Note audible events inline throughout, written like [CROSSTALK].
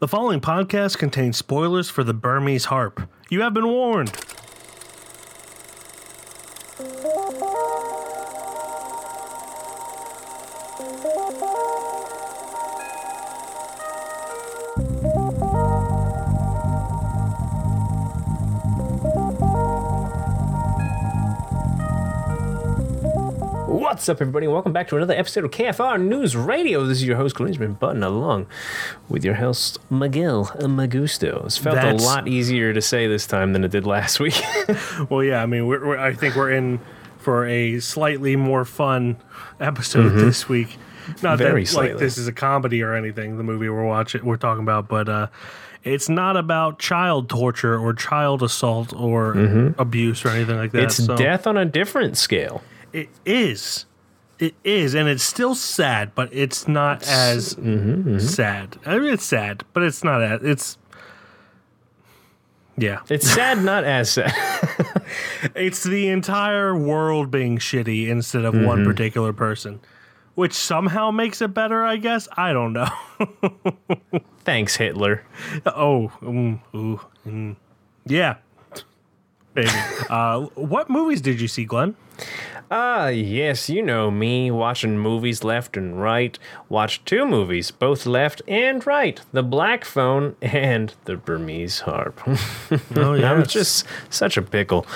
The following podcast contains spoilers for the Burmese harp. You have been warned. What's up, everybody? Welcome back to another episode of KFR News Radio. This is your host, been button along with your host, Miguel Magusto. It's felt That's- a lot easier to say this time than it did last week. [LAUGHS] Well, yeah, I mean, we're, we're, I think we're in for a slightly more fun episode this week. Not Very that like slightly. this is a comedy or anything. The movie we're watching, we're talking about, but uh, it's not about child torture or child assault or abuse or anything like that. it's so death on a different scale. It is. It is, and it's still sad, but it's not as sad. I mean, it's sad, but it's not as it's. Yeah, It's sad, not as sad. [LAUGHS] [LAUGHS] it's the entire world being shitty instead of one particular person, which somehow makes it better. I guess I don't know. [LAUGHS] Thanks, Hitler. oh, mm, ooh, mm. yeah, baby. [LAUGHS] uh, what movies did you see, Glenn? Ah, yes, you know me, watching movies left and right. Watched two movies, both left and right The Black Phone and The Burmese Harp. [LAUGHS] Oh yeah. I'm just such a pickle.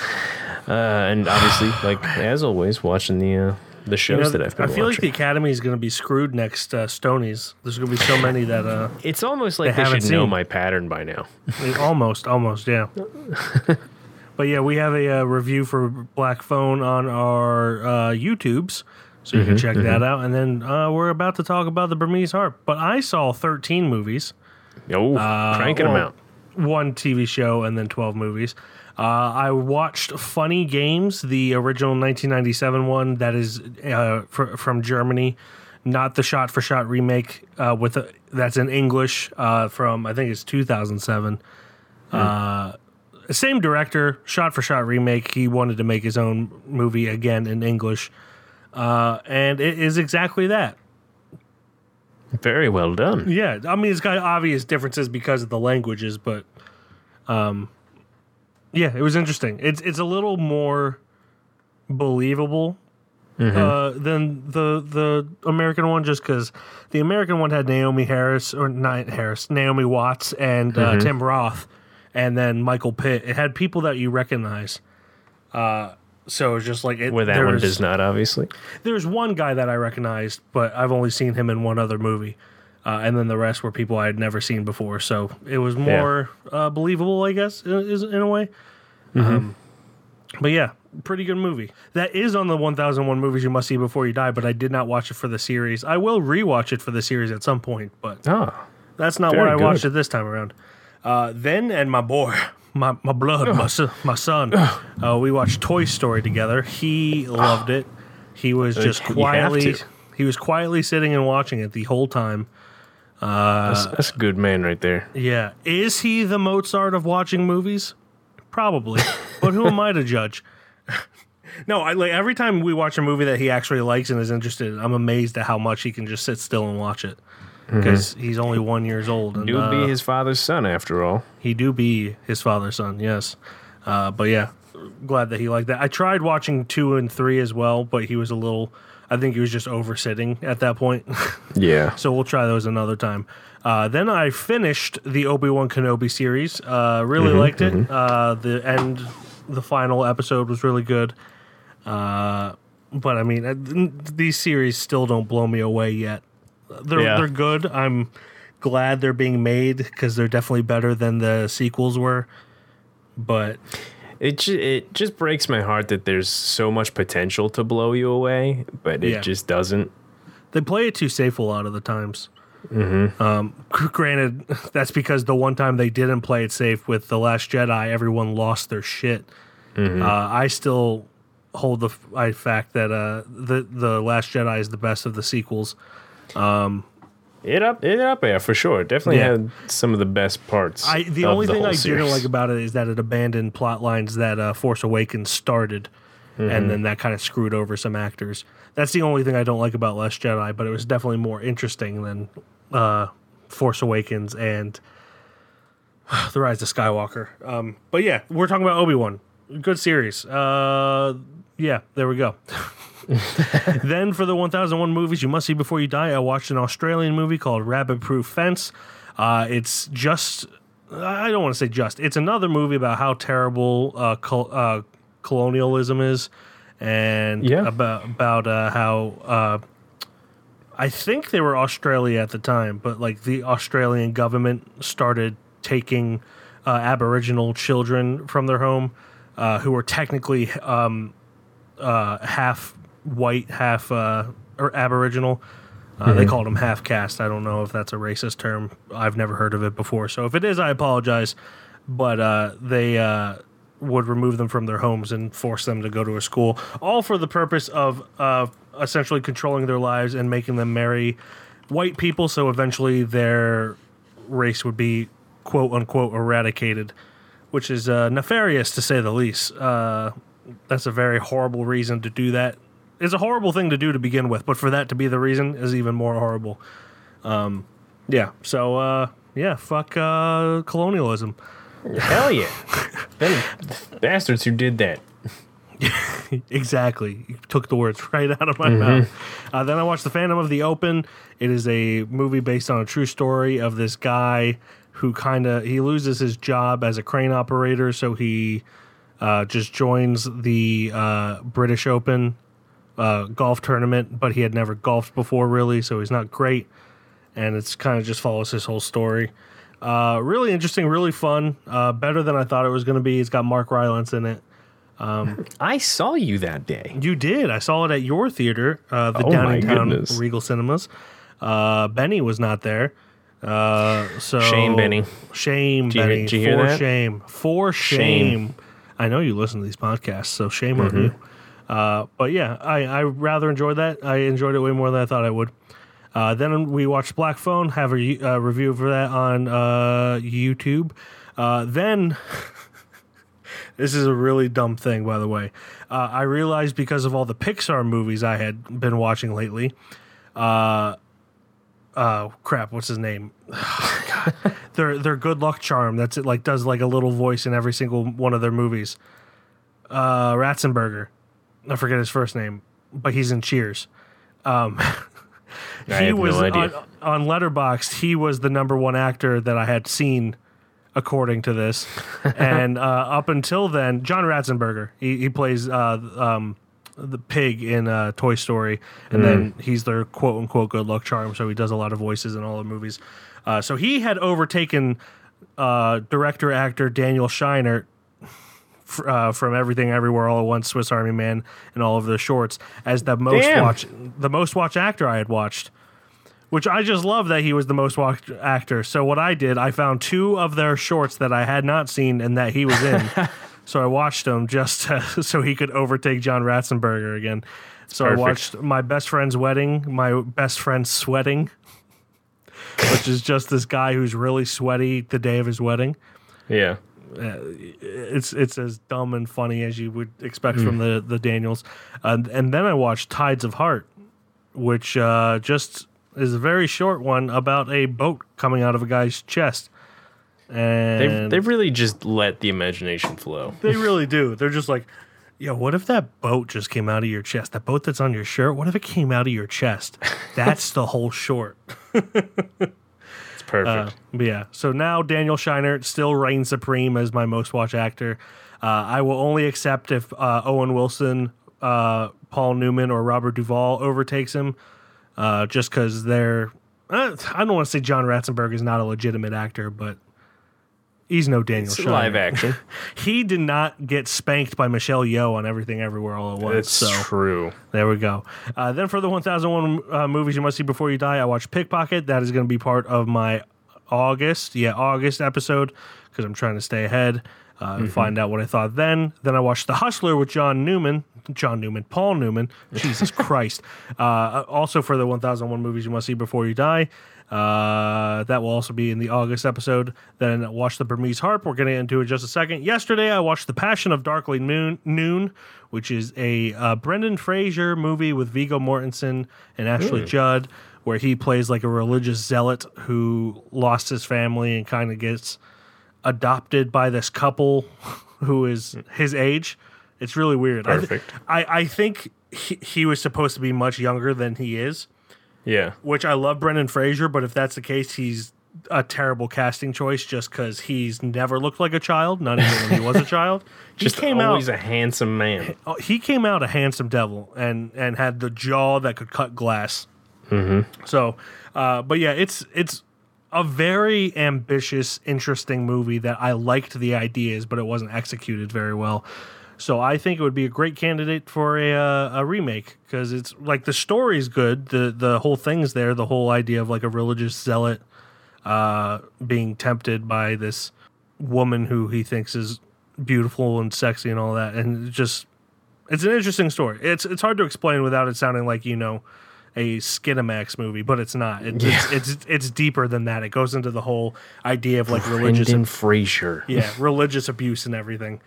Uh, and obviously, [SIGHS] like, as always, watching the uh, the shows You know, that I've been I feel like the. Academy is going to be screwed next uh, Stonies. There's going to be so many that uh, it's almost like they they, should haven't know my pattern by now. almost, almost, yeah. [LAUGHS] but yeah, we have a, uh review for Black Phone on our uh, YouTubes, so you Mm-hmm, can check that out. And then uh, we're about to talk about the Burmese harp. But I saw 13 movies, Oh, cranking them out. one TV show, and then 12 movies. Uh, I watched Funny Games, the original 1997 one that is uh, fr- from Germany, not the shot for shot remake uh, with a, that's in English uh, from I think it's 2007. Uh, same director, shot for shot remake. He wanted to make his own movie again in English, uh, and it is exactly that. Very well done. Yeah, I mean it's got obvious differences because of the languages, but um, yeah, it was interesting. It's it's a little more believable uh, than the the American one, just because the American one had Naomi Harris or not Harris, Naomi Watts and uh, Tim Roth, and then Michael Pitt. It had people that you recognize. Uh, so it's just like it, Where that one does not, obviously. there's one guy that I recognized, but I've only seen him in one other movie. Uh, and then the rest were people I had never seen before. So it was more uh, believable, I guess, in, is- in a way. Um, but yeah, pretty good movie. That is on the 1001 movies you must see before you die, but I did not watch it for the series. I will rewatch it for the series at some point, but Ah, that's not what I good. watched it this time around. Uh, then and my boy, [LAUGHS] my my blood, my son, my son. Uh, we watched Toy Story together. He loved it. He was just you have quietly. to. He was quietly sitting and watching it the whole time. that's, that's a good man right there. Yeah, is he the Mozart of watching movies? Probably, [LAUGHS] but who am I to judge? [LAUGHS] no, I like every time we watch a movie that he actually likes and is interested in. I'm amazed at how much he can just sit still and watch it because he's only one years old. And, would uh, be his father's son, after all. He do be his father's son, yes. Uh, but yeah, glad that he liked that. I tried watching two and three as well, but he was a little. I think he was just oversitting at that point. [LAUGHS] Yeah. so we'll try those another time. Uh, then I finished the Obi Wan Kenobi series. Uh, really liked it. Uh, the end, the final episode was really good. Uh, but I mean, uh, th- these series still don't blow me away yet. They're Yeah. they're good. I'm glad they're being made because they're definitely better than the sequels were. But It ju- it just breaks my heart that there's so much potential to blow you away, but it Yeah. just doesn't. they play it too safe a lot of the times. Um, granted, [LAUGHS] that's because the one time they didn't play it safe with the Last Jedi, everyone lost their shit. Uh, I still hold the f- I fact that uh, the the Last Jedi is the best of the sequels. It up it up there for sure. It definitely Yeah. had some of the best parts. I the of only the thing whole I series. didn't like about it is that it abandoned plot lines that uh, Force Awakens started, and then that kind of screwed over some actors. That's the only thing I don't like about Last Jedi, but it was definitely more interesting than uh, Force Awakens and [SIGHS] The Rise of Skywalker. Um, but yeah, we're talking about Obi Wan. Good series. Uh, yeah, there we go. [LAUGHS] [LAUGHS] then for the 1001 movies you must see before you die, I watched an Australian movie called Rabbit Proof Fence. Uh, it's just, I don't want to say just, it's another movie about how terrible uh, col- uh, colonialism is and Yeah. about, about uh, how. Uh, I think they were Australia at the time, but like the Australian government started taking uh, Aboriginal children from their home uh, who were technically um, uh, half white, half uh, or Aboriginal. Uh, They called them half caste. I don't know if that's a racist term. I've never heard of it before. So if it is, I apologize. But uh, they uh, would remove them from their homes and force them to go to a school, all for the purpose of uh, essentially controlling their lives and making them marry white people. So eventually their race would be quote unquote eradicated, which is uh, nefarious to say the least. Uh, that's a very horrible reason to do that. It's a horrible thing to do to begin with, but for that to be the reason is even more horrible. Um, yeah. So uh, yeah, fuck uh, colonialism. Hell yeah. [LAUGHS] Them bastards who did that. [LAUGHS] exactly. You took the words [LAUGHS] right out of my mouth. Uh, then I watched The Phantom of the Open. It is a movie based on a true story of this guy who kind of he loses his job as a crane operator, so he uh, just joins the uh, British Open uh, golf tournament, but he had never golfed before, really, so he's not great. And it's kind of just follows his whole story. Uh, really interesting, really fun. Uh, better than I thought it was going to be. It's got Mark Rylance in it. [LAUGHS] I saw you that day. You did. I saw it at your theater, uh, the Oh my Downingtown. Regal Cinemas. Uh, Benny was not there. Uh, so Shame, Benny. Shame, you- Benny. For shame. For shame. Shame. I know you listen to these podcasts, so shame Mm-hmm. on you. Uh, but yeah, I, I rather enjoyed that. I enjoyed it way more than I thought I would. Uh, then we watched Black Phone. Have a uh, review for that on uh, YouTube. Uh, then [LAUGHS] this is a really dumb thing, by the way. I realized because of all the Pixar movies I had been watching lately. Crap, what's his name? [SIGHS] Their their good luck charm. That's it. Like does like a little voice in every single one of their movies. Uh, Ratzenberger. I forget his first name, but he's in Cheers. Um, [LAUGHS] I he have was no idea. on, on Letterboxd. He was the number one actor that I had seen, according to this. [LAUGHS] and uh, up until then, John Ratzenberger. He, he plays uh, um, the pig in uh, Toy Story, and then he's their quote unquote good luck charm. So he does a lot of voices in all the movies. Uh, so he had overtaken uh, director actor Daniel Scheinert f- uh, from Everything Everywhere All at Once, Swiss Army Man, and all of the shorts as the most Damn. watch the most watched actor I had watched. Which I just love that he was the most watched actor. So what I did, I found two of their shorts that I had not seen and that he was in. [LAUGHS] so I watched them just to, [LAUGHS] so he could overtake John Ratzenberger again. So Perfect. I watched my best friend's wedding, my best friend's sweating, [LAUGHS] which is just this guy who's really sweaty the day of his wedding Yeah. It's it's as dumb and funny as you would expect from the the Daniels. Uh, and then I watched Tides of Heart, which uh, just is a very short one about a boat coming out of a guy's chest. And They've, they've really just let the imagination flow. they [LAUGHS] really do. They're just like, yo, what if that boat just came out of your chest? That boat that's on your shirt, what if it came out of your chest? [LAUGHS] That's the whole short. [LAUGHS] Perfect. Uh, but yeah. So now Daniel Scheinert still reigns supreme as my most watched actor. Uh, I will only accept if uh, Owen Wilson, uh, Paul Newman, or Robert Duvall overtakes him, uh, just because they're. Uh, I don't want to say John Ratzenberger is not a legitimate actor, but he's no Daniel it's Scheinert. live action. [LAUGHS] He did not get spanked by Michelle Yeoh on Everything Everywhere All at Once. It's so. true. There we go. Uh, then for the 1001 uh, movies you must see before you die, I watched Pickpocket. That is going to be part of my August, yeah, August episode because I'm trying to stay ahead uh, and find out what I thought then. Then I watched The Hustler with John Newman, John Newman, Paul Newman. Jesus [LAUGHS] Christ. Uh, also for the 1001 movies you must see before you die. Uh, that will also be in the August episode. Then watch the Burmese Harp. We're getting into it in just a second. Yesterday, I watched The Passion of Darkly Moon, Noon which is a uh, Brendan Fraser movie with Viggo Mortensen and Ashley Judd, where he plays like a religious zealot who lost his family and kind of gets adopted by this couple [LAUGHS] who is his age. It's really weird. I th- I, I think he, he was supposed to be much younger than he is Yeah. which I love Brendan Fraser, but if that's the case, he's a terrible casting choice just because he's never looked like a child, not even when he was a [LAUGHS] child. He Just came always out. a handsome man. oh, he came out a handsome devil and and had the jaw that could cut glass. Mm-hmm. So, uh, but yeah, it's it's a very ambitious, interesting movie that I liked the ideas, but it wasn't executed very well. So I think it would be a great candidate for a uh, a remake because it's like the story's good, the the whole thing's there, the whole idea of like a religious zealot uh, being tempted by this woman who he thinks is beautiful and sexy and all that, and it just it's an interesting story. It's it's hard to explain without it sounding like you know a Skinamax movie, but it's not. It, Yeah. It's it's it's deeper than that. It goes into the whole idea of like religious Brendan Fraser. yeah [LAUGHS] religious abuse and everything.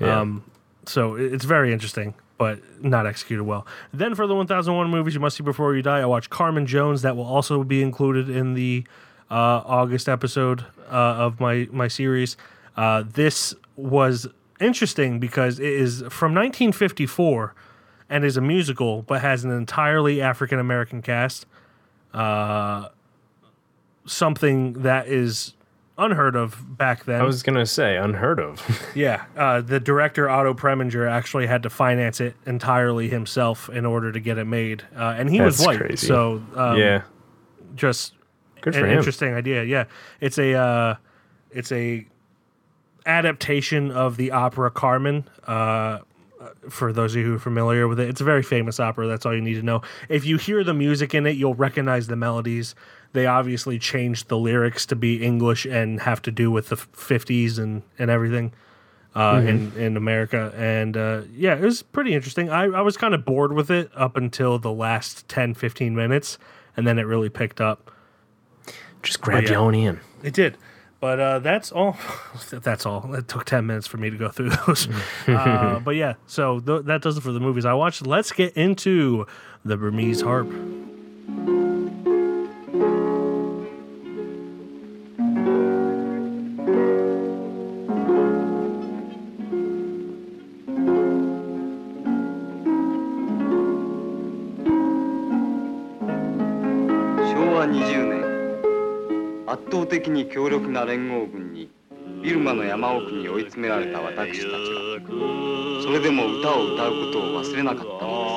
Yeah. Um, so it's very interesting, but not executed well. Then for the 1001 movies you must see before you die, I watched Carmen Jones. That will also be included in the uh, August episode uh, of my my series. Uh, this was interesting because it is from 1954 and is a musical, but has an entirely African American cast. Uh, something that is unheard of back then. I was gonna say unheard of. [LAUGHS] Yeah, uh, the director Otto Preminger actually had to finance it entirely himself in order to get it made, uh, and he was white. crazy. So um, yeah. just Good an him. interesting idea. Yeah, it's a uh, it's a adaptation of the opera Carmen. Uh, for those of you who are familiar with it, it's a very famous opera. That's all you need to know. If you hear the music in it, you'll recognize the melodies. They obviously changed the lyrics to be English and have to do with the 50s and, and everything uh, in, in America. And uh, yeah, it was pretty interesting. I, I was kind of bored with it up until the last 10, 15 minutes, and then it really picked up. Just grab yeah. you on in. It did. But uh, that's all. [LAUGHS] That's all. It took 10 minutes for me to go through [LAUGHS] those. [LAUGHS] uh, but yeah, so th- that does it for the movies I watched. Let's get into the Burmese harp. 倒的に強力な連合軍にビルマの山奥に追い詰められた私たちはそれでも歌を歌うことを忘れなかったのです。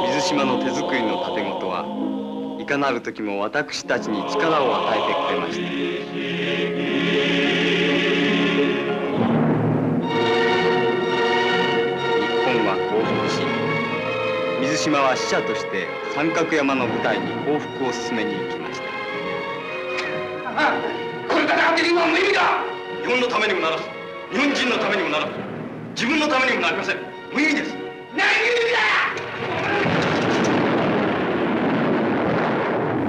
水島の手作りの盾事はいかなる時も私たちに力を与えてくれました。島は使者として三角山の部隊に降伏を進めに行きましたこれ戦っている今は無意味だ日本のためにもならず日本人のためにもならず自分のためにもなりません無意味です何無意味だ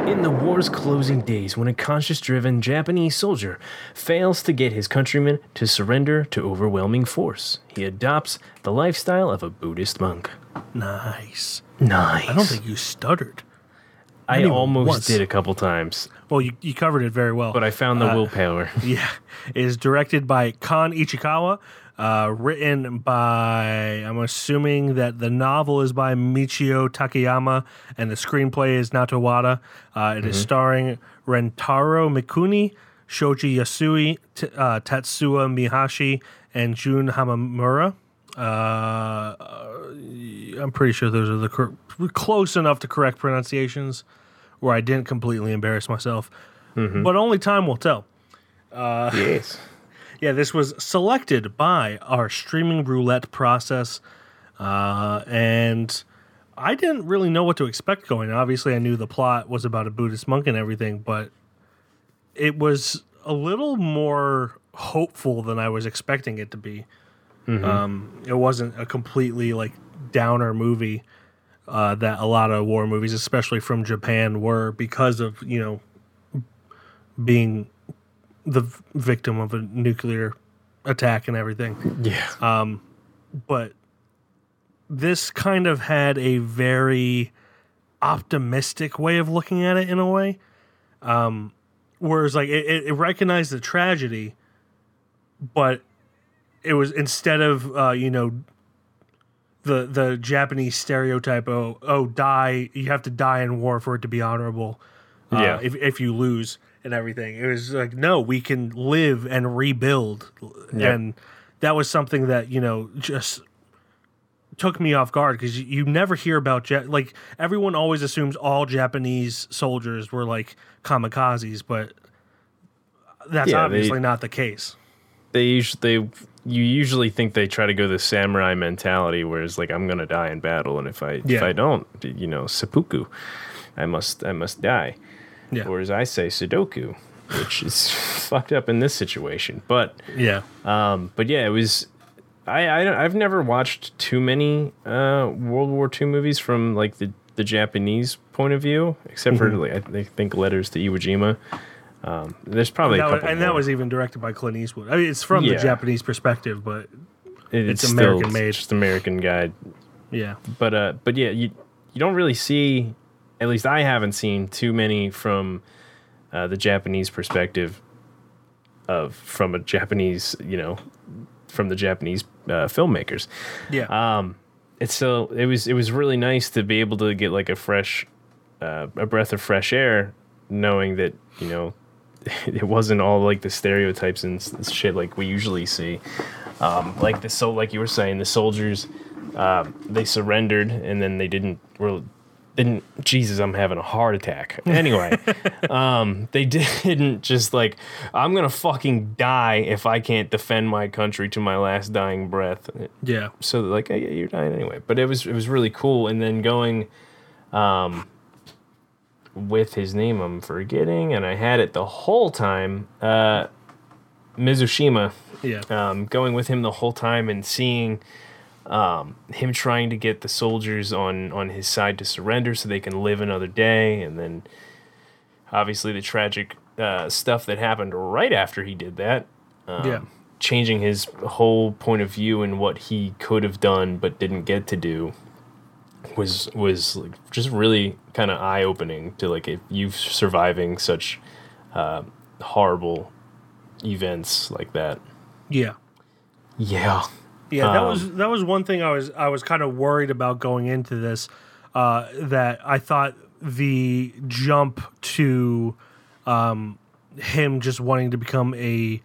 In the war's closing days, when a conscience driven Japanese soldier fails to get his countrymen to surrender to overwhelming force, he adopts the lifestyle of a Buddhist monk. Nice. Nice. I don't think you stuttered. I even almost once. did a couple times, Well, you, you covered it very well. but I found the Uh, willpower. [LAUGHS] Yeah, it is directed by Kan Ichikawa, uh, written by I'm assuming that the novel is by Michio Takeyama and the screenplay is Natto Wada. Uh, it is starring Rentaro Mikuni, Shoji Yasui, T- uh, Tatsuya Mihashi, and Jun Hamamura. Uh, I'm pretty sure those are the cor- close enough to correct pronunciations where I didn't completely embarrass myself. But only time will tell. yes. [LAUGHS] Yeah, this was selected by our streaming roulette process, uh, and I didn't really know what to expect going. Obviously, I knew the plot was about a Buddhist monk and everything, but it was a little more hopeful than I was expecting it to be. Um, it wasn't a completely like downer movie uh, that a lot of war movies, especially from Japan, were because of you know being the victim of a nuclear attack and everything Yeah. Um, but this kind of had a very optimistic way of looking at it in a way. Um, whereas like it, it it recognized the tragedy, but it was instead of uh, you know the the Japanese stereotype oh oh die you have to die in war for it to be honorable. Uh, Yeah. if if you lose and everything, it was like no, we can live and rebuild, Yep. and that was something that you know just took me off guard because you, you never hear about ja- like everyone always assumes all Japanese soldiers were like kamikazes, but that's Yeah, they- obviously not the case. they usually they you usually think they try to go the samurai mentality, whereas like I'm gonna die in battle, and if I if I don't, you know, seppuku, I must I must die. Yeah, Or as I say, Sudoku, which is [LAUGHS] fucked up in this situation. But yeah, um, but yeah, it was. I, I I've never watched too many uh, World War II movies from like the, the Japanese point of view, except Mm-hmm. for like I think- think Letters to Iwo Jima. Um, there's probably That a was- and that was even directed by Clint Eastwood. I mean, it's from the Japanese perspective, but It- it's still American made. just American guy. yeah, But uh, but yeah, you you don't really see. At least I haven't seen too many from uh, the Japanese perspective of from a Japanese, you know, from the Japanese uh, filmmakers. yeah, Um, it's so it was it was really nice to be able to get like a fresh, uh, a breath of fresh air, knowing that you know, [LAUGHS] it wasn't all like the stereotypes and shit like we usually see. Um, like the so like you were saying, the soldiers, uh, they surrendered and then they didn't really didn't Jesus, I'm having a heart attack. [LAUGHS] Anyway, um, they [LAUGHS] didn't just like I'm gonna fucking die if I can't defend my country to my last dying breath yeah, so like hey, you're dying anyway but it was it was really cool and then going um with his name i'm forgetting and i had it the whole time. Uh mizushima yeah, um going with him the whole time and seeing um him trying to get the soldiers on on his side to surrender so they can live another day and then obviously the tragic uh stuff that happened right after he did that yeah, changing his whole point of view and what he could have done but didn't get to do was was like just really kind of eye opening to like if you surviving such uh, horrible events like that. yeah. Yeah. Yeah, that Um, was that was one thing I was I was kind of worried about going into this. Uh, that I thought the jump to um, him just wanting to become a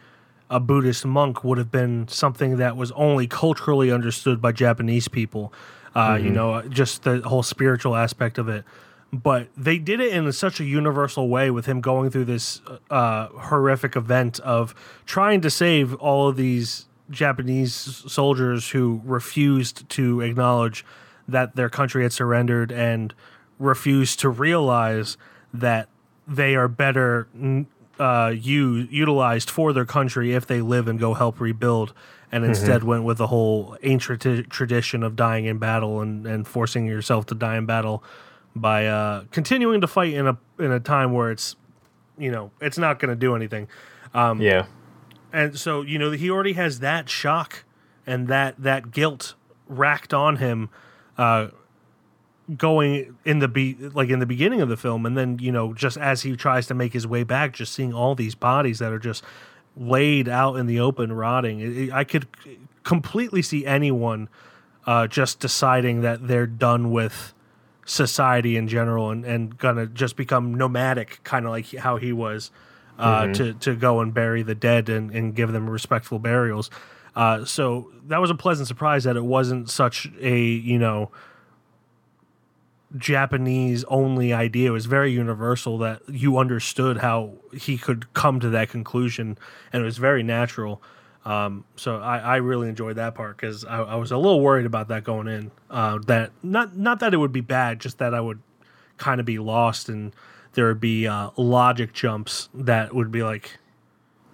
a Buddhist monk would have been something that was only culturally understood by Japanese people. Uh, You know, just the whole spiritual aspect of it. But they did it in such a universal way with him going through this uh, horrific event of trying to save all of these Japanese soldiers who refused to acknowledge that their country had surrendered and refused to realize that they are better uh, u- utilized for their country if they live and go help rebuild, and instead went with the whole ancient t- tradition of dying in battle and, and forcing yourself to die in battle by uh, continuing to fight in a in a time where it's you know it's not going to do anything. Yeah. And so, you know, he already has that shock and that that guilt racked on him uh going in the be like in the beginning of the film and then, you know, just as he tries to make his way back just seeing all these bodies that are just laid out in the open rotting. It, it- I could completely see anyone uh just deciding that they're done with society in general and, and gonna just become nomadic kind of like how he was uh, to, to go and bury the dead and, and give them respectful burials uh, so that was a pleasant surprise that it wasn't such a you know japanese only idea it was very universal that you understood how he could come to that conclusion and it was very natural Um, so I, I really enjoyed that part because I, I was a little worried about that going in. Uh, that not not that it would be bad, just that I would kind of be lost and there would be uh, logic jumps that would be like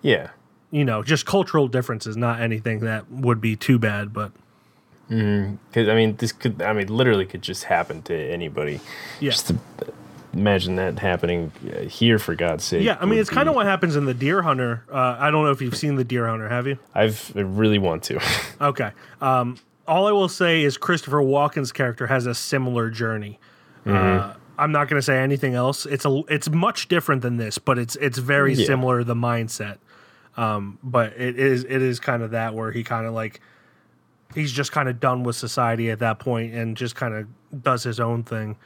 Yeah. you know just cultural differences, not anything that would be too bad. But Because I mean, this could I mean literally could just happen to anybody. yeah, Just to imagine that happening uh, here for God's sake. yeah. I mean, it's kind of what happens in the Deer Hunter. Uh, I don't know if you've seen the Deer Hunter. Have you? I've I really want to. [LAUGHS] Okay. Um, all I will say is Christopher Walken's character has a similar journey. Uh, I'm not going to say anything else. It's a it's much different than this, but it's it's very Yeah. similar the mindset. Um, but it is it is kind of that where he kind of like he's just kind of done with society at that point and just kind of does his own thing.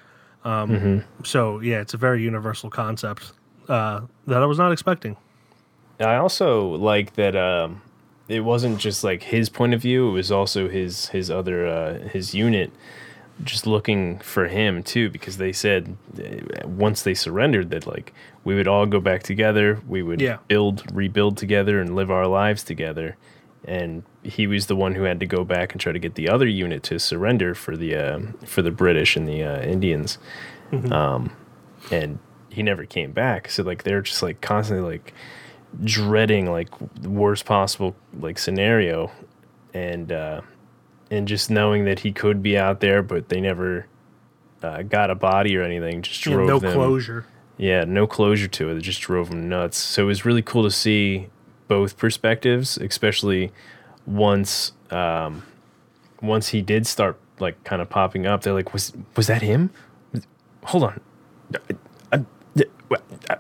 Um, So yeah, it's a very universal concept uh, that I was not expecting. I also like that um, it wasn't just like his point of view; it was also his his other uh, his unit just looking for him too, because they said uh, once they surrendered that like we would all go back together, we would Yeah. build, rebuild together, and live our lives together. And he was the one who had to go back and try to get the other unit to surrender for the uh, for the British and the uh, Indians Um, and he never came back. So like they're just like constantly like dreading like the worst possible like scenario, and uh, and just knowing that he could be out there, but they never uh, got a body or anything. Just Yeah, drove no them. closure. Yeah, no closure to it. It just drove them nuts. So it was really cool to see both perspectives, especially once um, once he did start like kind of popping up. They're like, was was that him? Hold on, Uh, uh,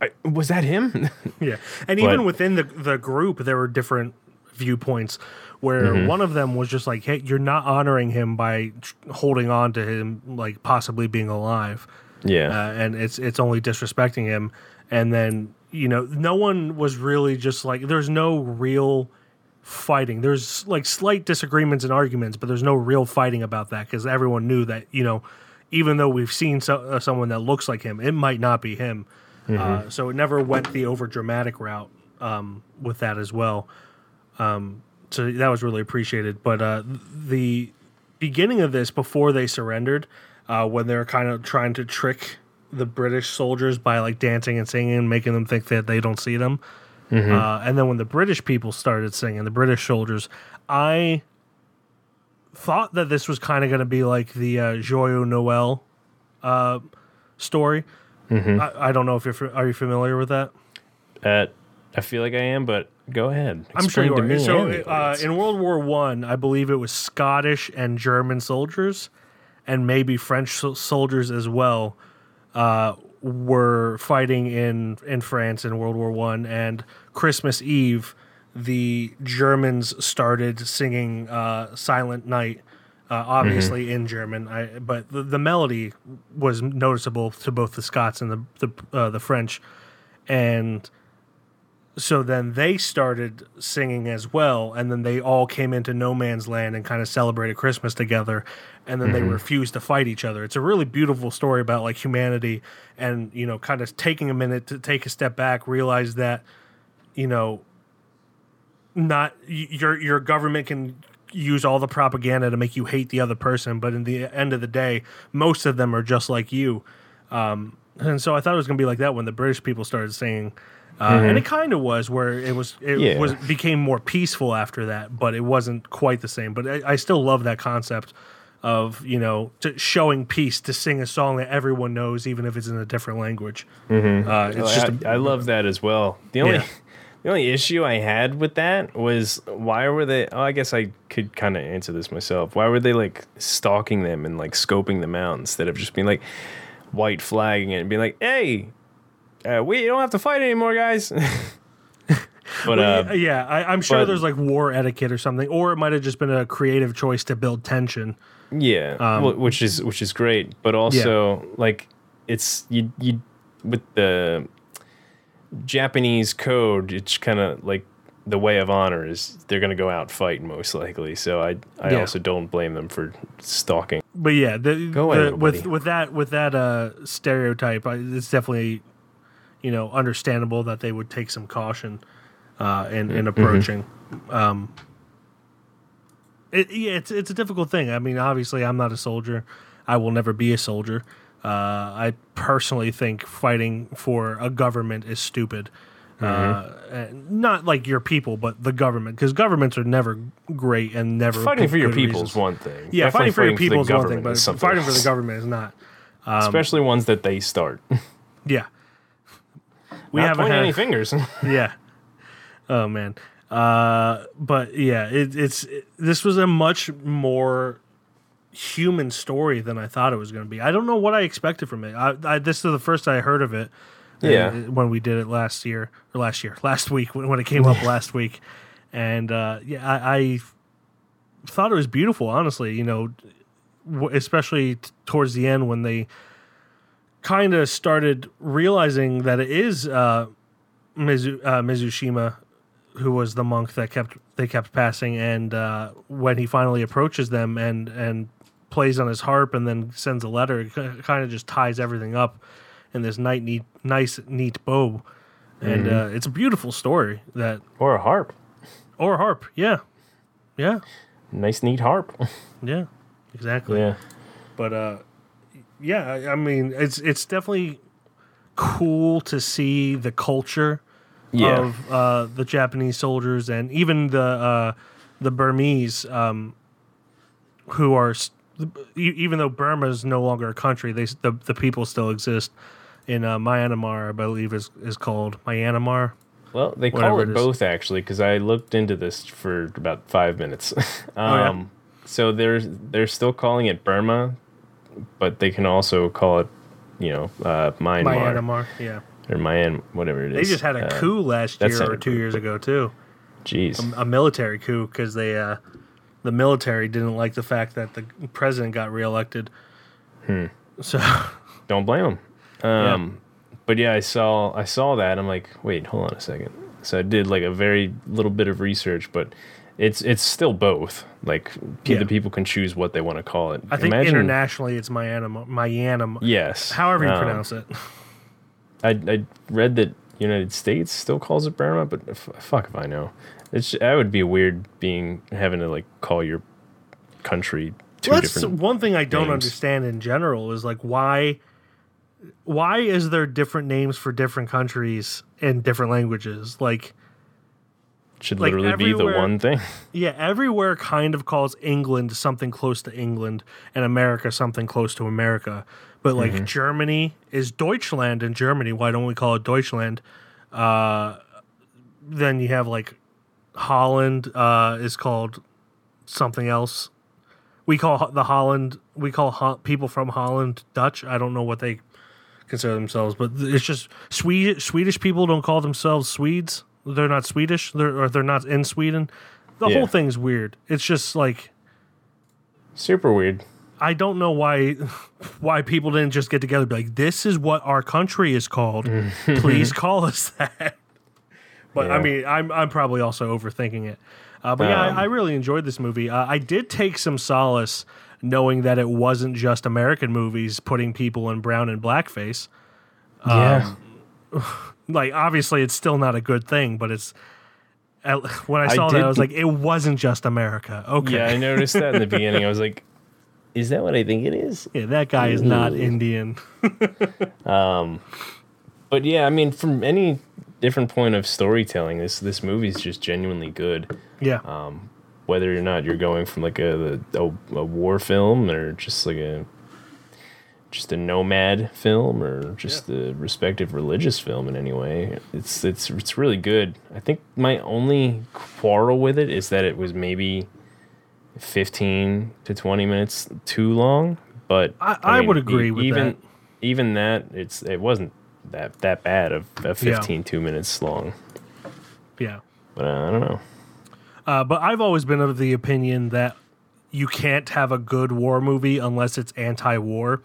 uh, was that him? [LAUGHS] Yeah, and But- even within the the group, there were different viewpoints where Mm-hmm. one of them was just like, "Hey, you're not honoring him by holding on to him, like possibly being alive, yeah, uh, and it's it's only disrespecting him." And then you know, no one was really just like, there's no real fighting. There's like slight disagreements and arguments, but there's no real fighting about that because everyone knew that you know, even though we've seen so, uh, someone that looks like him, it might not be him. Uh, so it never went the over dramatic route um, with that as well. Um, so that was really appreciated. But uh, the beginning of this, before they surrendered, uh, when they're kind of trying to trick the British soldiers by like dancing and singing and making them think that they don't see them. Uh, and then when the British people started singing, the British soldiers, I thought that this was kind of going to be like the uh, Joyeux Noel uh, story. I, I don't know if you're are you familiar with that. uh, I feel like I am, but go ahead. I'm sure you to are. me So uh, in World War One, I, I believe it was Scottish and German soldiers, and maybe French soldiers as well, uh, were fighting in in France in World War One. And Christmas Eve, the Germans started singing uh, "Silent Night." Uh, obviously in German, I, but the, the melody was noticeable to both the Scots and the the, uh, the French, and so then they started singing as well and then they all came into no man's land and kind of celebrated christmas together and then they refused to fight each other. It's a really beautiful story about like humanity and you know kind of taking a minute to take a step back realize that you know not your your government can use all the propaganda to make you hate the other person but in the end of the day most of them are just like you. Um, and so I thought it was going to be like that when the British people started singing, uh, and it kind of was where it was it Yeah. was became more peaceful after that, but it wasn't quite the same. But I, I still love that concept of you know to showing peace to sing a song that everyone knows, even if it's in a different language. Uh, it's Well, just I, a, I love that as well. The only Yeah. [LAUGHS] the only issue I had with that was why were they? Oh, I guess I could kind of answer this myself. Why were they like stalking them and like scoping them out instead of just being like white flagging it and being like, "Hey, uh, we don't have to fight anymore, guys." [LAUGHS] but uh, yeah, I, I'm sure but- there's like war etiquette or something, or it might have just been a creative choice to build tension. Yeah, Um, which is which is great, but also like it's you you with the Japanese code, it's kind of like the way of honor is they're gonna go out fight most likely. So I I Yeah. also don't blame them for stalking. but yeah, the, Go the- with with that with that uh, stereotype, it's definitely you know understandable that they would take some caution. uh, in in approaching. Um, it, yeah, it's it's a difficult thing. I mean, obviously, I'm not a soldier. I will never be a soldier. Uh, I personally think fighting for a government is stupid. Uh, not like your people, but the government, because governments are never great and never Fighting for your people reasons. is one thing. Yeah, Definitely fighting for your people is one thing, but fighting for the government is not. [LAUGHS] especially ones that they start. [LAUGHS] Yeah, we Not haven't had any fingers. [LAUGHS] yeah. Oh man. Uh, but yeah, it, it's it- this was a much more human story than I thought it was going to be. I don't know what I expected from it. I, I this is the first I heard of it. uh, Yeah. when we did it last year or last year, [LAUGHS] last week when, when it came up last week, and uh, yeah, I, I thought it was beautiful. Honestly, you know, w- especially t- towards the end when they kind of started realizing that it is uh, Mizu, uh, Mizushima who was the monk that kept they kept passing, and uh, when he finally approaches them and and plays on his harp and then sends a letter, it kind of just ties everything up in this nice, neat, nice, neat bow, and uh, it's a beautiful story that or a harp. or a harp, yeah, yeah, Nice, neat harp. [LAUGHS] yeah, exactly. yeah. but uh yeah I- mean it's it's definitely cool to see the culture Yeah. of uh the japanese soldiers and even the uh the burmese um who are even though burma is no longer a country they the, the people still exist in uh, Myanmar, I believe is is called Myanmar. Well, they call it, it both actually because I looked into this for about five minutes. [LAUGHS] um, yeah? So they're they're still calling it Burma, but they can also call it, you know, uh, Myanmar, Myanmar, yeah. or Myan, whatever it is. They just had a Uh, coup last year or two years ago too. Jeez. a military coup because they uh, the military didn't like the fact that the president got reelected. Hmm. So [LAUGHS] Don't blame them. Um, But yeah, I saw I saw that. I'm like, wait, hold on a second. So I did like a very little bit of research, but it's it's still both. Like Yeah. the people can choose what they want to call it. I think Imagine- internationally it's Myanmar. Myanmar. Yes. However you Um, pronounce it. I I read that United States still calls it Burma, but f- fuck if I know. It's that would be weird being having to like call your country two Well, that's one thing I don't names. understand in general is like why why is there different names for different countries in different languages? Like Should like literally be the one thing. Yeah, everywhere kind of calls England something close to England and America something close to America. But like Mm-hmm. Germany is Deutschland in Germany. Why don't we call it Deutschland? Uh, then you have like Holland uh, is called something else. We call the Holland, we call Ho- people from Holland Dutch. I don't know what they consider themselves, but it's just Swedish, Swedish people don't call themselves Swedes. They're not Swedish, they're, or they're not in Sweden. The Yeah. whole thing's weird. It's just like Super weird. I don't know why [LAUGHS] why people didn't just get together and be like, this is what our country is called. [LAUGHS] Please call us that. But I mean, I'm I'm probably also overthinking it. Uh, but yeah, Um, I, I really enjoyed this movie. Uh, I did take some solace knowing that it wasn't just American movies putting people in brown and blackface. yeah. Like, obviously, it's still not a good thing, but it's. When I I saw that, I was like, it wasn't just America. Okay. Yeah, I noticed that in the [LAUGHS] beginning. I was like, is that what I think it is? Yeah, that guy is not Indian. [LAUGHS] Um, but yeah, I mean, from any different point of storytelling, this this movie's just genuinely good. Yeah. Um, whether or not you're going from like a a, a war film or just like a just a nomad film or just a respective religious film in any way, it's it's it's really good. I think my only quarrel with it is that it was maybe fifteen to twenty minutes too long. But I- I would agree with even, that. Even that, it's it wasn't that that bad of a 15 two minutes long. yeah. But uh, I don't know. Uh, but I've always been of the opinion that you can't have a good war movie unless it's anti-war,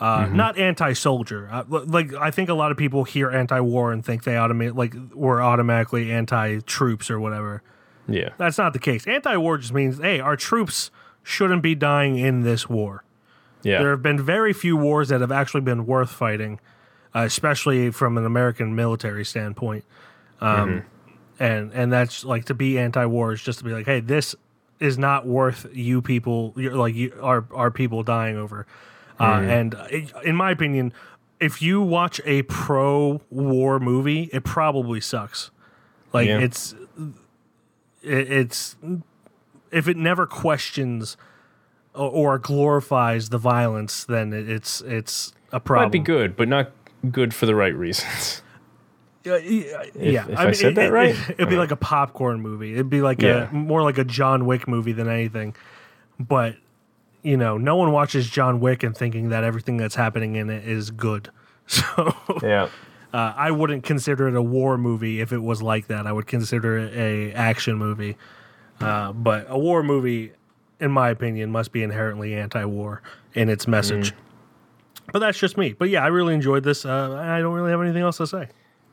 uh, Mm-hmm. not anti-soldier. Uh, like I think a lot of people hear anti-war and think they automate like we're automatically anti-troops or whatever. Yeah. That's not the case. Anti-war just means hey, our troops shouldn't be dying in this war. Yeah. There have been very few wars that have actually been worth fighting, uh, especially from an American military standpoint. Um, and and that's like to be anti-war is just to be like, hey, this is not worth you people, you're like you, our our people dying over. Uh, and it, in my opinion, if you watch a pro-war movie, it probably sucks. Like Yeah. it's it, it's if it never questions or, or glorifies the violence, then it, it's it's a problem. Might be good, but not good for the right reasons. [LAUGHS] Yeah, yeah. yeah. if I said that it, right? [LAUGHS] It, would be like a popcorn movie. It'd be like Yeah. a more like a John Wick movie than anything. But you know, no one watches John Wick and thinking that everything that's happening in it is good. [LAUGHS] So Yeah. uh, I wouldn't consider it a war movie if it was like that. I would consider it a action movie. Uh, but a war movie, in my opinion, must be inherently anti-war in its message. But that's just me. But yeah, I really enjoyed this. Uh, I don't really have anything else to say.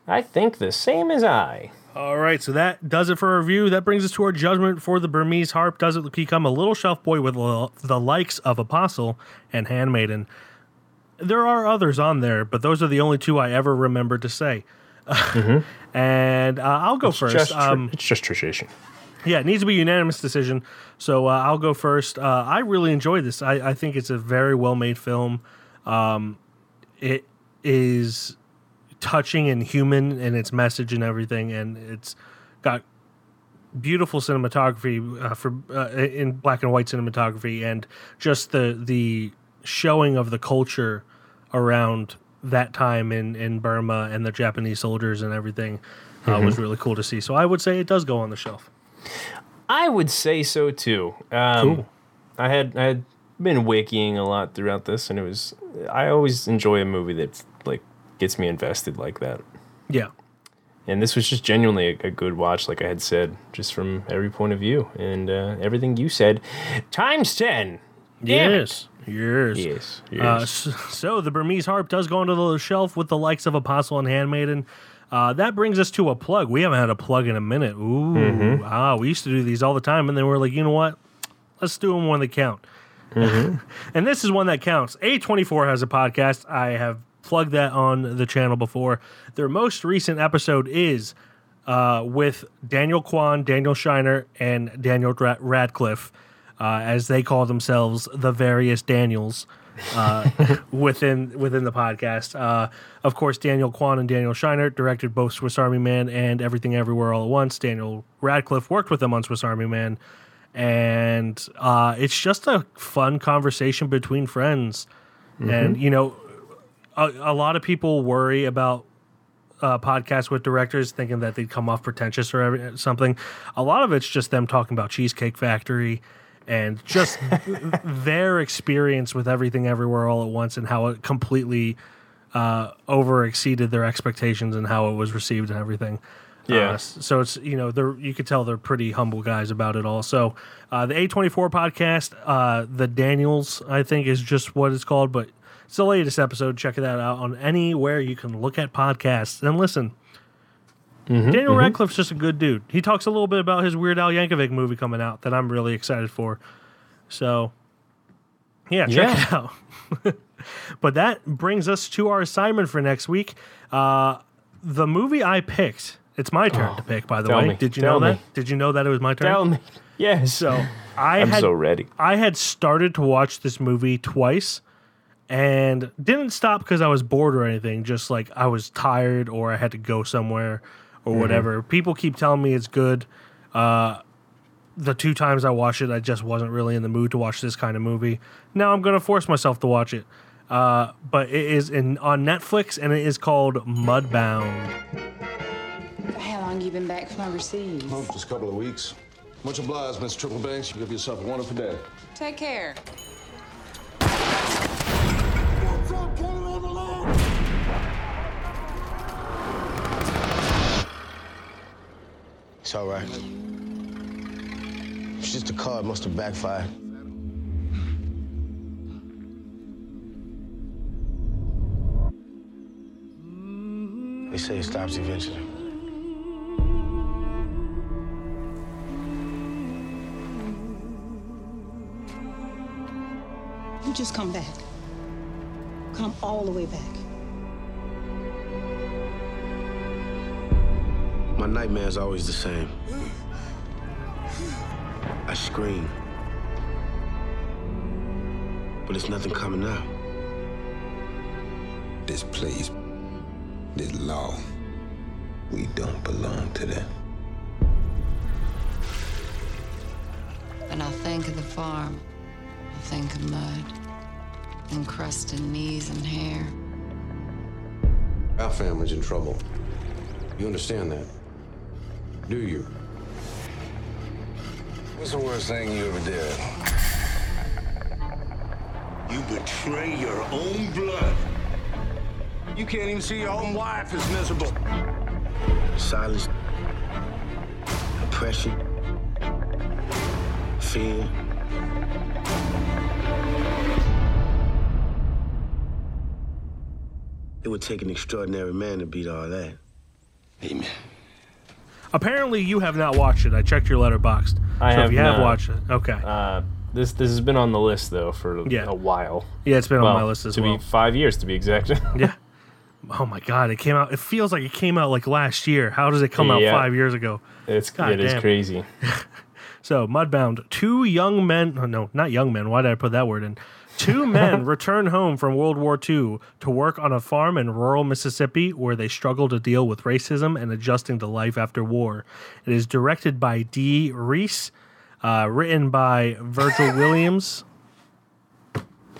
I think the same as I. All right, so that does it for our review. That brings us to our judgment for the Burmese harp. Does it become a little shelf boy with the likes of Apostle and Handmaiden? There are others on there, but those are the only two I ever remember to say. [LAUGHS] and uh, I'll go first. Just um, it's just tradition. yeah, it needs to be a unanimous decision. So uh, I'll go first. Uh, I really enjoyed this. I, I think it's a very well made film. Um, it is touching and human in its message and everything, and it's got beautiful cinematography uh, for uh, in black and white cinematography, and just the the showing of the culture around that time in in Burma and the Japanese soldiers and everything uh, was really cool to see. So I would say it does go on the shelf. I would say so too. Um, Cool. I had I had been wikiing a lot throughout this, and it was I always enjoy a movie that like gets me invested like that. Yeah. And this was just genuinely a, a good watch, like I had said, just from every point of view, and uh, everything you said, times ten. Damn it. yes. Yes. Yes. Uh, so the Burmese harp does go onto the shelf with the likes of Apostle and Handmaiden. Uh, that brings us to a plug. We haven't had a plug in a minute. Ooh, Mm-hmm. ah, we used to do these all the time, and then we're like, you know what? Let's do them when they count. Mm-hmm. [LAUGHS] and this is one that counts. A24 has a podcast. I have plugged that on the channel before. Their most recent episode is uh, with Daniel Kwan, Daniel Scheinert, and Daniel Ra- Radcliffe, uh, as they call themselves, the various Daniels uh, [LAUGHS] within within the podcast. Uh, of course, Daniel Kwan and Daniel Scheinert directed both Swiss Army Man and Everything Everywhere All at Once. Daniel Radcliffe worked with them on Swiss Army Man, and uh, it's just a fun conversation between friends. And you know, a, a lot of people worry about uh, podcasts with directors, thinking that they'd come off pretentious or every, something. A lot of it's just them talking about Cheesecake Factory and just [LAUGHS] their experience with everything everywhere all at once and how it completely uh, over exceeded their expectations and how it was received and everything. Yeah. Uh, so it's you know they're you could tell they're pretty humble guys about it all. So uh, the A twenty four podcast, uh, the Daniels, I think is just what it's called, but it's the latest episode. Check that out on anywhere you can look at podcasts and listen. Daniel Radcliffe's just a good dude. He talks a little bit about his Weird Al Yankovic movie coming out that I'm really excited for. So, yeah, check Yeah. it out. [LAUGHS] but that brings us to our assignment for next week. Uh, the movie I picked. It's my turn to pick, by the way. me. Did you Tell know me. that? Did you know that it was my turn? Tell me. Yes. So [LAUGHS] I I'm had so ready. I had started to watch this movie twice and didn't stop because I was bored or anything. Just like I was tired or I had to go somewhere or whatever. People keep telling me it's good. Uh, the two times I watched it, I just wasn't really in the mood to watch this kind of movie. Now I'm going to force myself to watch it. Uh, but it is in on Netflix and it is called Mudbound. How long you been back from overseas? Oh, just a couple of weeks. Much obliged, Miss Triple Banks. You give yourself a wonderful day. Take care. It's all right. It's just a car. It must have backfired. They say it stops eventually. You just come back. Come all the way back. My nightmare's always the same. I scream. But it's nothing coming out. This place, this law, we don't belong to them. When I think of the farm, I think of mud, encrusted knees and hair. Our family's in trouble. You understand that? Do you? What's the worst thing you ever did? You betray your own blood. You can't even see your own wife is miserable. Silence. Oppression. Fear. It would take an extraordinary man to beat all that. Amen. Apparently, you have not watched it. I checked your letterboxd. I so have if you have not. watched it, okay. Uh, this this has been on the list though for Yeah. a while. yeah, it's been well, on my list as well. to well. be five years to be exact. [LAUGHS] yeah. Oh my god, it came out. It feels like it came out like last year. How does it come out five years ago? it's God it is crazy. [LAUGHS] So, Mudbound, two young men, oh, no, not young men, why did I put that word in? Two [LAUGHS] men return home from World War II to work on a farm in rural Mississippi where they struggle to deal with racism and adjusting to life after war. It is directed by Dee Rees, uh, written by Virgil [LAUGHS] Williams.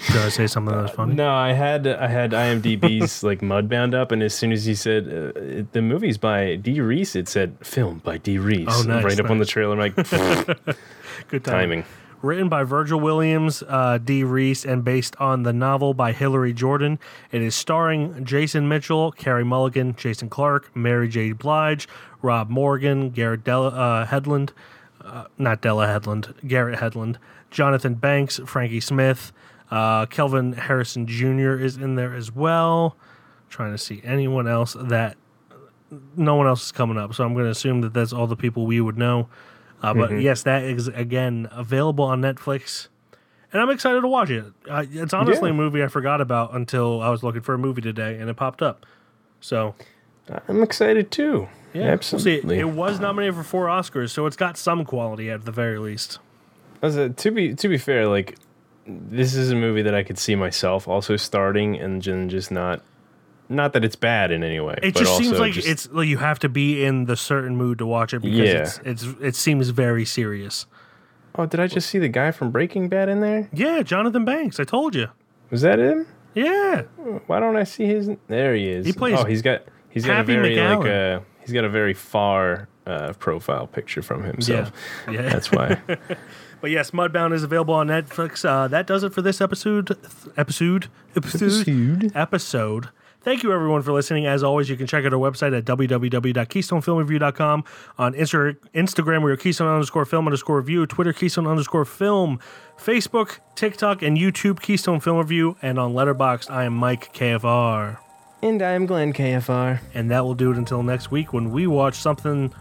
Did I say something that was funny? No, I had I had IMDb's like Mudbound up, and as soon as he said uh, it- the movie's by Dee Rees, it said filmed by Dee Reese. Oh, nice, right up on the trailer. I'm like, [LAUGHS] Good timing. Written by Virgil Williams, uh, D. Rees, and based on the novel by Hillary Jordan. It is starring Jason Mitchell, Carey Mulligan, Jason Clarke, Mary J. Blige, Rob Morgan, Garrett Della, uh, Hedlund, uh, not Della Hedlund, Garrett Hedlund, Jonathan Banks, Frankie Smith, uh, Kelvin Harrison Jr. is in there as well. trying to see anyone else that no one else is coming up, so I'm going to assume that that's all the people we would know. Uh, but yes, that is again available on Netflix, and I'm excited to watch it. Uh, it's honestly Yeah. a movie I forgot about until I was looking for a movie today, and it popped up. So I'm excited too. yeah, absolutely. We'll see, it was nominated for four Oscars, so it's got some quality at the very least. As a- to be to be fair, like this is a movie that I could see myself also starting and just not. Not that it's bad in any way. It just seems like just- it's like you have to be in the certain mood to watch it because Yeah. it's, it's it seems very serious. Oh, did I just see the guy from Breaking Bad in there? Yeah, Jonathan Banks. I told you. Was that him? Yeah, Why don't I see his? There he is. He plays Oh, he's got he's got Happy a very like McGowan. uh, he's got a very far uh, profile picture from himself. yeah, yeah. That's why. [LAUGHS] But yes, Mudbound is available on Netflix. Uh, that does it for this episode. Episode. Episode. Episode. Thank you, everyone, for listening. As always, you can check out our website at www.keystonefilmreview.com. On Insta- Instagram, we are Keystone underscore film underscore review. Twitter, Keystone underscore film. Facebook, TikTok, and YouTube, Keystone Film Review. And on Letterboxd, I am Mike KFR. and I'm Glenn KFR. And that will do it until next week when we watch something.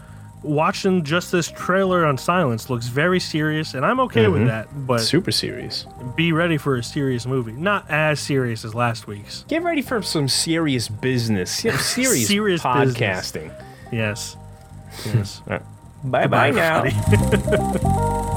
Watching just this trailer on silence looks very serious, and I'm okay with mm-hmm. that. But Super serious. be ready for a serious movie. Not as serious as last week's. Get ready for some serious business. [LAUGHS] Serious, Serious podcasting. Yes. [LAUGHS] Yes. Bye bye now. [LAUGHS]